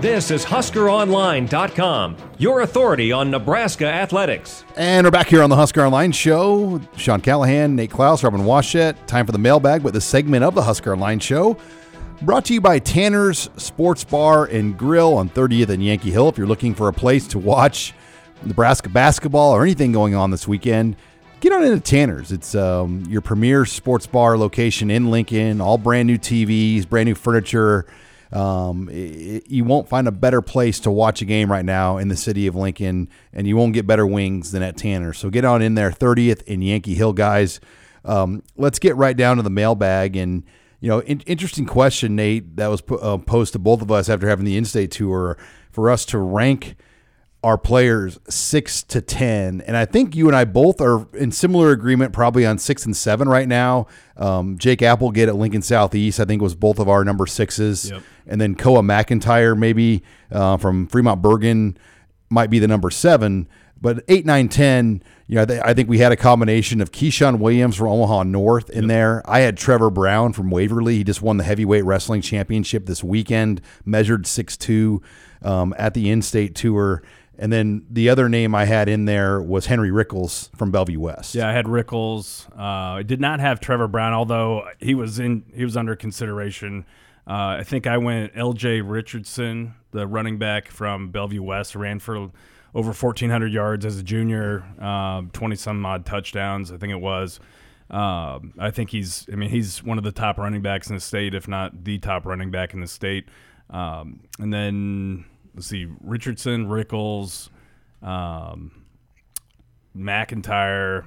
This is HuskerOnline.com, your authority on Nebraska athletics. And we're back here on the Husker Online Show. Sean Callahan, Nate Klaus, Robin Washut. Time for the mailbag with the segment of the Husker Online Show. Brought to you by Tanner's Sports Bar and Grill on 30th and Yankee Hill. If you're looking for a place to watch Nebraska basketball or anything going on this weekend, get on into Tanner's. It's um, your premier sports bar location in Lincoln. All brand new TVs, brand new furniture. Um, it, you won't find a better place to watch a game right now in the city of Lincoln, and you won't get better wings than at Tanner. So get on in there, 30th in Yankee Hill, guys. Um, let's get right down to the mailbag. And, you know, in, interesting question, Nate, that was uh, posed to both of us after having the in state tour for us to rank – our players six to 10. And I think you and I both are in similar agreement, probably on six and seven right now. Um, Jake Appleget at Lincoln Southeast, I think, was both of our number sixes. Yep. And then Koa McIntyre, maybe uh, from Fremont Bergan, might be the number seven. But eight, nine, 10, you know, I think we had a combination of Keyshawn Williams from Omaha North in yep. there. I had Trevor Brown from Waverly. He just won the heavyweight wrestling championship this weekend, measured six two um, at the in state tour. And then the other name I had in there was Henry Rickles from Bellevue West. Yeah, I had Rickles. Uh, I did not have Trevor Brown, although he was in he was under consideration. Uh, I think I went L.J. Richardson, the running back from Bellevue West, ran for over 1,400 yards as a junior, 20 uh, some odd touchdowns, I think it was. Uh, I think he's, I mean, he's one of the top running backs in the state, if not the top running back in the state. Um, and then let's see, Richardson, Rickles, um, McIntyre,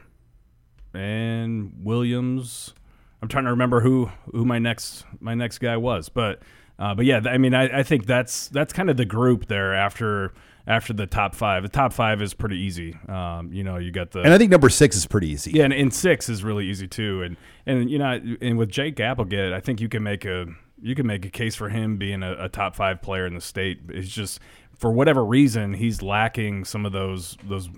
and Williams. I'm trying to remember who who my next my next guy was, but uh, but yeah, I mean, I, I think that's that's kind of the group there after after the top five. The top five is pretty easy. Um, you know, you got the and I think number six is pretty easy. Yeah, and, and six is really easy too. And and you know, and with Jake Appleget, I think you can make a you can make a case for him being a, a top five player in the state. It's just for whatever reason he's lacking some of those those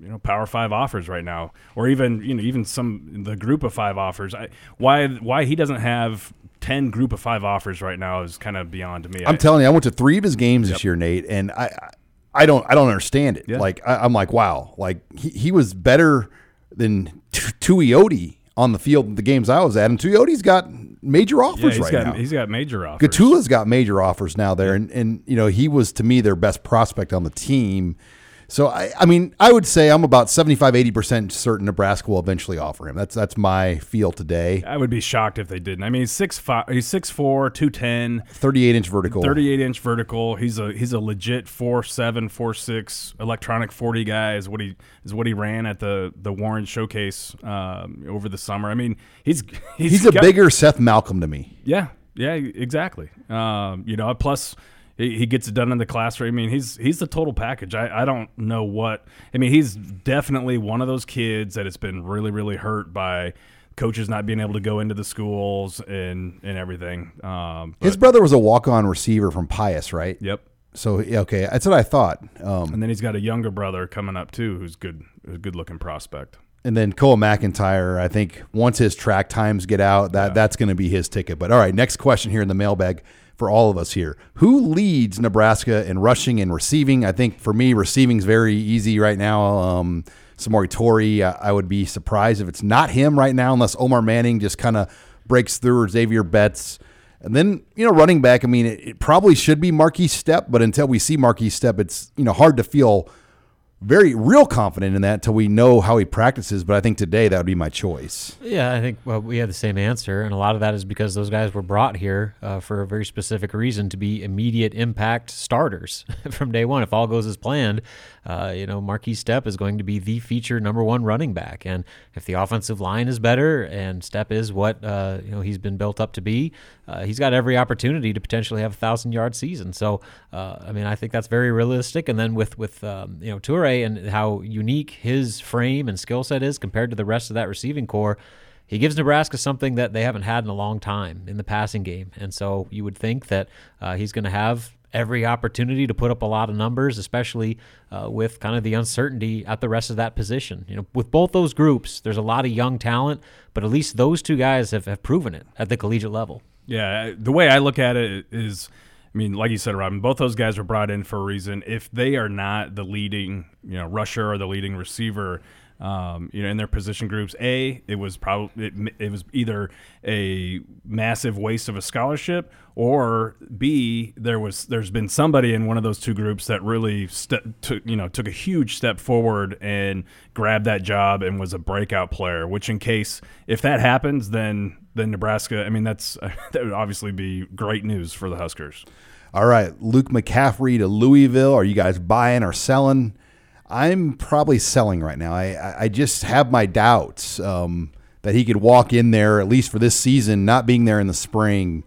you know power five offers right now or even you know even some the group of five offers I, why why he doesn't have 10 group of five offers right now is kind of beyond me i'm I, telling you i went to three of his games yep. this year nate and i i don't i don't understand it yeah. like I, am like wow like he, he was better than Tuioti on the field the games I was at, and Tuioti's got major offers yeah, right got, now. He's got major offers. Gottula's got major offers now there, and and you know he was to me their best prospect on the team. So I, I mean, I would say I'm about 75, 80 percent certain Nebraska will eventually offer him. That's that's my feel today. I would be shocked if they didn't. I mean, he's six five, he's six four, two ten, 38 inch vertical, 38 inch vertical. He's a he's a legit four seven, four six electronic 40 guy. Is what he is what he ran at the the Warren Showcase um, over the summer. I mean, he's he's, he's a got, bigger Seth Malcolm to me. Yeah, yeah, exactly. Um, you know, plus he, he gets it done in the classroom. I mean, he's he's the total package. I, I don't know what. I mean, he's definitely one of those kids that has been really really hurt by coaches not being able to go into the schools and and everything. Um, His brother was a walk on receiver from Pius, right? Yep. So okay, that's what I thought. Um, and then he's got a younger brother coming up too, who's good, a good looking prospect. And then Cole McIntyre, I think once his track times get out, that yeah. that's going to be his ticket. But all right, next question here in the mailbag for all of us here. Who leads Nebraska in rushing and receiving? I think for me, receiving is very easy right now. Um, Samori Toure, I, I would be surprised if it's not him right now, unless Omar Manning just kind of breaks through or Xavier Betts. And then, you know, running back, I mean, it, it probably should be Markese Stepp, but until we see Markese Stepp, it's, you know, hard to feel very real confident in that until we know how he practices. But I think today that would be my choice. Yeah, I think well, we had the same answer, and a lot of that is because those guys were brought here uh, for a very specific reason to be immediate impact starters from day one. If all goes as planned, uh, you know, Markese Stepp is going to be the feature number one running back, and if the offensive line is better and Stepp is what uh, you know he's been built up to be, uh, he's got every opportunity to potentially have a thousand yard season. So, uh, I mean, I think that's very realistic. And then with with um, you know Toure and how unique his frame and skill set is compared to the rest of that receiving corps, he gives Nebraska something that they haven't had in a long time in the passing game. And so you would think that uh, he's going to have every opportunity to put up a lot of numbers, especially uh, with kind of the uncertainty at the rest of that position. You know, with both those groups, there's a lot of young talent, but at least those two guys have, have proven it at the collegiate level. Yeah, the way I look at it is I mean, like you said, Robin, both those guys were brought in for a reason. If they are not the leading, you know, rusher or the leading receiver, um, you know, in their position groups, a it was probably it, it, was either a massive waste of a scholarship, or b there was there's been somebody in one of those two groups that really st- took you know took a huge step forward and grabbed that job and was a breakout player. Which, in case if that happens, then then Nebraska. I mean, that's that would obviously be great news for the Huskers. All right, Luke McCaffrey to Louisville. Are you guys buying or selling? I'm probably selling right now. I I just have my doubts um, that he could walk in there at least for this season, not being there in the spring,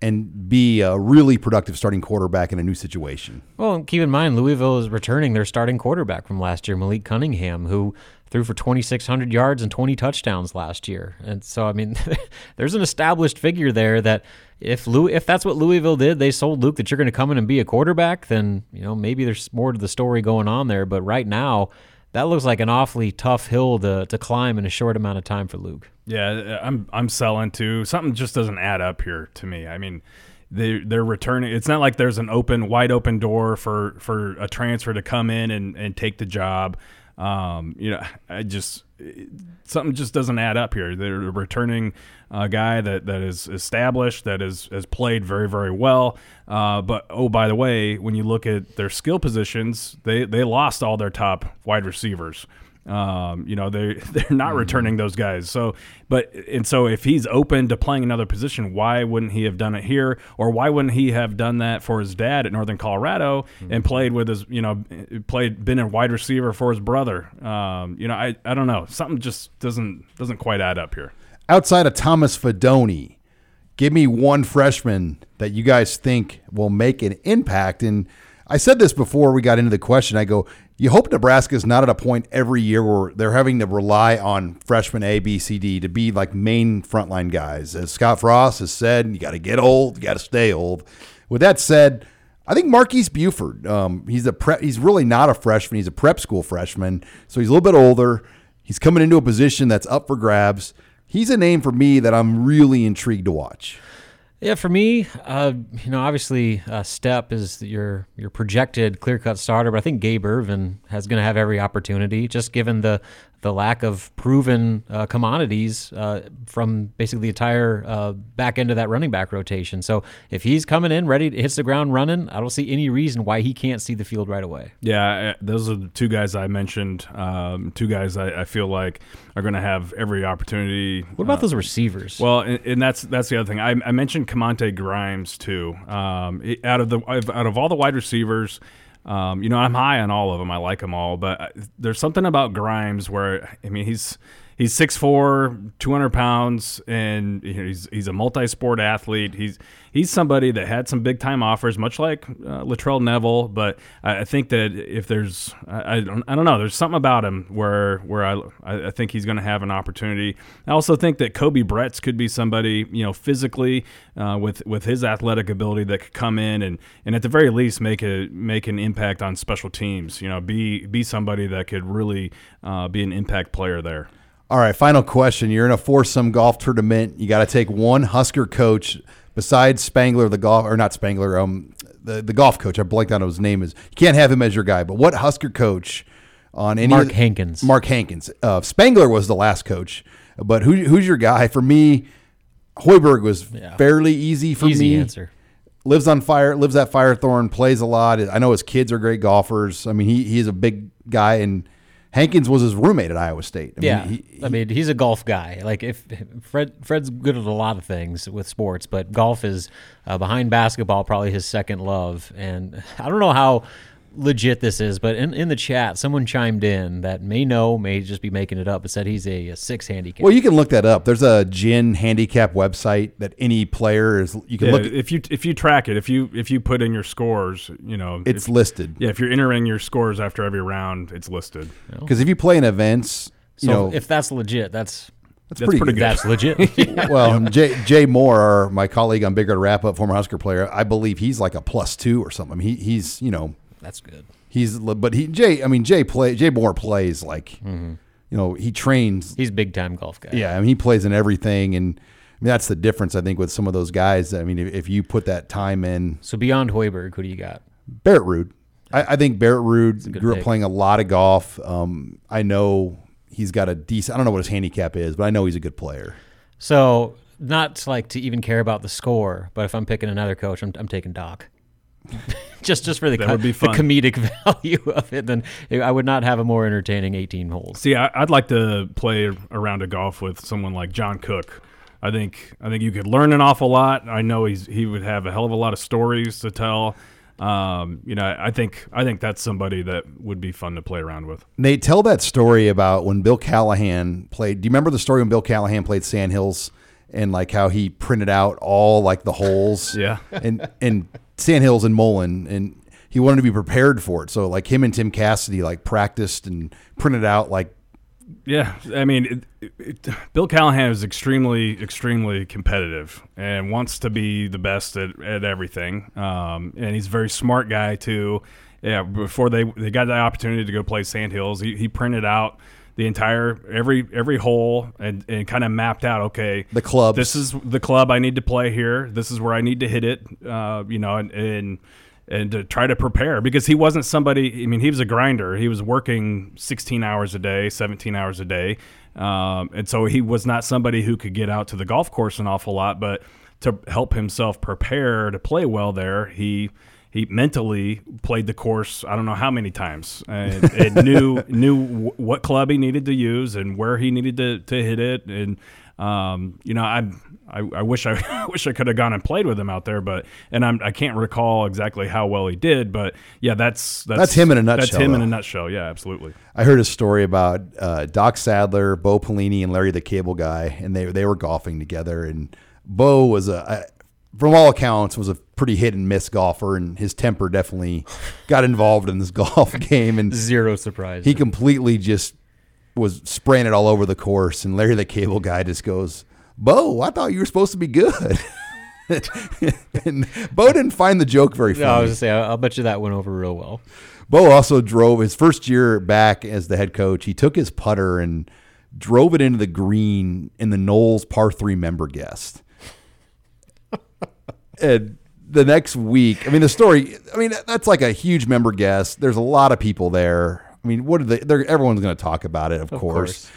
and be a really productive starting quarterback in a new situation. Well, keep in mind Louisville is returning their starting quarterback from last year, Malik Cunningham, who threw for 2,600 yards and 20 touchdowns last year. And so, I mean, there's an established figure there that if Lou, if that's what Louisville did, they sold Luke that you're going to come in and be a quarterback, then, you know, maybe there's more to the story going on there. But right now, that looks like an awfully tough hill to, to climb in a short amount of time for Luke. Yeah, I'm I'm selling too. Something just doesn't add up here to me. I mean, they they're returning. It's not like there's an open, wide open door for for a transfer to come in and and take the job. Um, you know, I just something just doesn't add up here. They're returning a guy that, that is established, that is has played very very well. Uh, but oh, by the way, when you look at their skill positions, they they lost all their top wide receivers. Um, you know, they they're not mm-hmm. returning those guys. So, but and so if he's open to playing another position, why wouldn't he have done it here, or why wouldn't he have done that for his dad at Northern Colorado mm-hmm. and played with his, you know, played been a wide receiver for his brother? Um, you know, I I don't know, something just doesn't doesn't quite add up here. Outside of Thomas Fidone, give me one freshman that you guys think will make an impact and. I said this before we got into the question. I go, you hope Nebraska is not at a point every year where they're having to rely on freshman A, B, C, D to be like main frontline guys. As Scott Frost has said, you got to get old, you got to stay old. With that said, I think Marques Buford, um, he's a prep, he's really not a freshman. He's a prep school freshman, so he's a little bit older. He's coming into a position that's up for grabs. He's a name for me that I'm really intrigued to watch. Yeah, for me, uh, you know, obviously, uh, Stepp is your your projected clear cut starter, but I think Gabe Ervin has going to have every opportunity, just given the the lack of proven uh, commodities uh, from basically the entire uh, back end of that running back rotation. So if he's coming in ready, to hits the ground running, I don't see any reason why he can't see the field right away. Yeah, those are the two guys I mentioned. Um, two guys I, I, feel like are going to have every opportunity. What about uh, those receivers? Well, and, and, that's that's the other thing. I, I mentioned Kamonte Grimes too. Um, out of the out of all the wide receivers. Um, you know, I'm high on all of them. I like them all, but uh, there's something about Grimes where I mean he's he's 6'4", 200 pounds, and he's he's a multi-sport athlete. He's he's somebody that had some big time offers, much like uh, Latrell Neville. But I, I, think that if there's, I, I, don't, I don't know, there's something about him where where I I think he's going to have an opportunity. I also think that Koby Bretz could be somebody, you know, physically uh, with with his athletic ability that could come in and and at the very least make a make an impact on special teams. You know, be be somebody that could really uh, be an impact player there. All right, final question. You're in a foursome golf tournament. You got to take one Husker coach besides Spangler, the golf or not Spangler, um, the the golf coach. I blanked on his name. Is you can't have him as your guy, but what Husker coach on any Mark Hankins? Mark Hankins. Uh, Spangler was the last coach, but who who's your guy? For me, Hoiberg was yeah. fairly easy for easy me. Answer. lives on fire, lives at Firethorn, plays a lot. I know his kids are great golfers. I mean, he he's a big guy, and Hankins was his roommate at Iowa State. I mean, yeah, he- I mean he's a golf guy. Like if Fred Fred's good at a lot of things with sports, but golf is uh, behind basketball probably his second love. And I don't know how legit this is, but in, in the chat, someone chimed in that may know, may just be making it up, but said he's a, a six handicap. well, you can look that up. There's a GHIN handicap website that any player is. You can Yeah, look. At, if you if you track it, if you if you put in your scores, you know, it's if, listed yeah, if you're entering your scores after every round, it's listed. because if you play in events, you know if that's legit, that's that's, that's pretty good. that's legit. well, Jay, Jay Moore, my colleague on Bigger Red Wrap Up, former Husker player, I believe he's like a plus two or something. I mean, he, he's you know that's good. he's but he Jay. I mean Jay play Jay Moore plays like you know he trains. He's big time golf guy. Yeah, I mean he plays in everything, and I mean that's the difference I think with some of those guys. I mean if, if you put that time in, So beyond Hoiberg, who do you got? Barrett Ruud. I, I think Barrett Ruud grew up playing a lot of golf. Um, I know he's got a decent. I don't know what his handicap is, but I know he's a good player. So not like to even care about the score, but if I'm picking another coach, I'm, I'm taking Doc. just just for the, That co- would be the comedic value of it, then I would not have a more entertaining 18 holes. See, I, I'd like to play around a round of golf with someone like John Cook. I think I think you could learn an awful lot. I know he's he would have a hell of a lot of stories to tell. Um, you know, I think I think that's somebody that would be fun to play around with. Nate, tell that story about when Bill Callahan played. Do you remember the story when Bill Callahan played Sandhills and like how he printed out all like the holes? Yeah. And and Sandhills and Mullen and he wanted to be prepared for it. So like him and Tim Cassidy like practiced and printed out like Yeah, I mean, it, it, Bill Callahan is extremely, extremely competitive and wants to be the best at, at everything. Um, and he's a very smart guy too. Yeah, before they they got the opportunity to go play Sandhills, he, he printed out the entire every every hole and, and kind of mapped out. Okay, The club This is the club I need to play here. This is where I need to hit it. Uh, you know, and. and and to try to prepare because he wasn't somebody. I mean, he was a grinder. He was working 16 hours a day, 17 hours a day, um, and so he was not somebody who could get out to the golf course an awful lot. But to help himself prepare to play well there, he he mentally played the course. I don't know how many times, and, and knew knew w- what club he needed to use and where he needed to, to hit it. And um, you know, I, I I wish I, I wish I could have gone and played with him out there, but and I'm I can't recall exactly how well he did, but yeah, that's that's, That's him in a nutshell. That's him in a nutshell. Yeah, absolutely. I heard a story about uh, Doc Sadler, Bo Pelini, and Larry the Cable Guy, and they they were golfing together. And Bo was a, from all accounts, was a pretty hit and miss golfer, and his temper definitely got involved in this golf game, and Zero surprise. he completely just was spraying it all over the course. And Larry the Cable Guy just goes, "Bo, I thought you were supposed to be good." and Bo didn't find the joke very funny. no, I was gonna say, I'll, I'll bet you that went over real well. Bo also drove his first year back as the head coach. He took his putter and drove it into the green in the Knowles par three member guest. And the next week, I mean, the story, I mean, that's like a huge member guest. There's a lot of people there. I mean, what are they? They're, everyone's going to talk about it, of, course. course.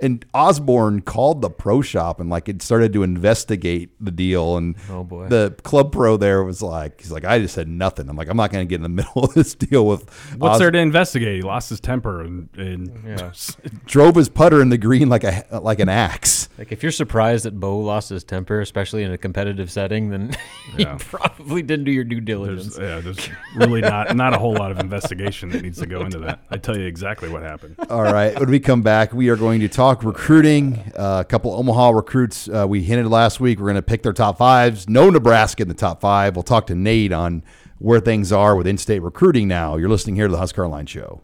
And Osborne called the pro shop and like it started to investigate the deal. And Oh, boy. the club pro there was like, he's like, I just said nothing. I'm like, I'm not going to get in the middle of this deal with. What's Os- there to investigate? He lost his temper and, and drove his putter in the green like a like an axe. Like if you're surprised that Bo lost his temper, especially in a competitive setting, then Yeah. you probably didn't do your due diligence. there's, yeah, there's really not not a whole lot of investigation that needs to go into that. I tell you exactly what happened. All right, when we come back, we are going to talk recruiting. Uh, a couple Omaha recruits uh, we hinted last week. We're going to pick their top fives. No Nebraska in the top five. We'll talk to Nate on where things are with in-state recruiting now. You're listening here to the Husker Online Show.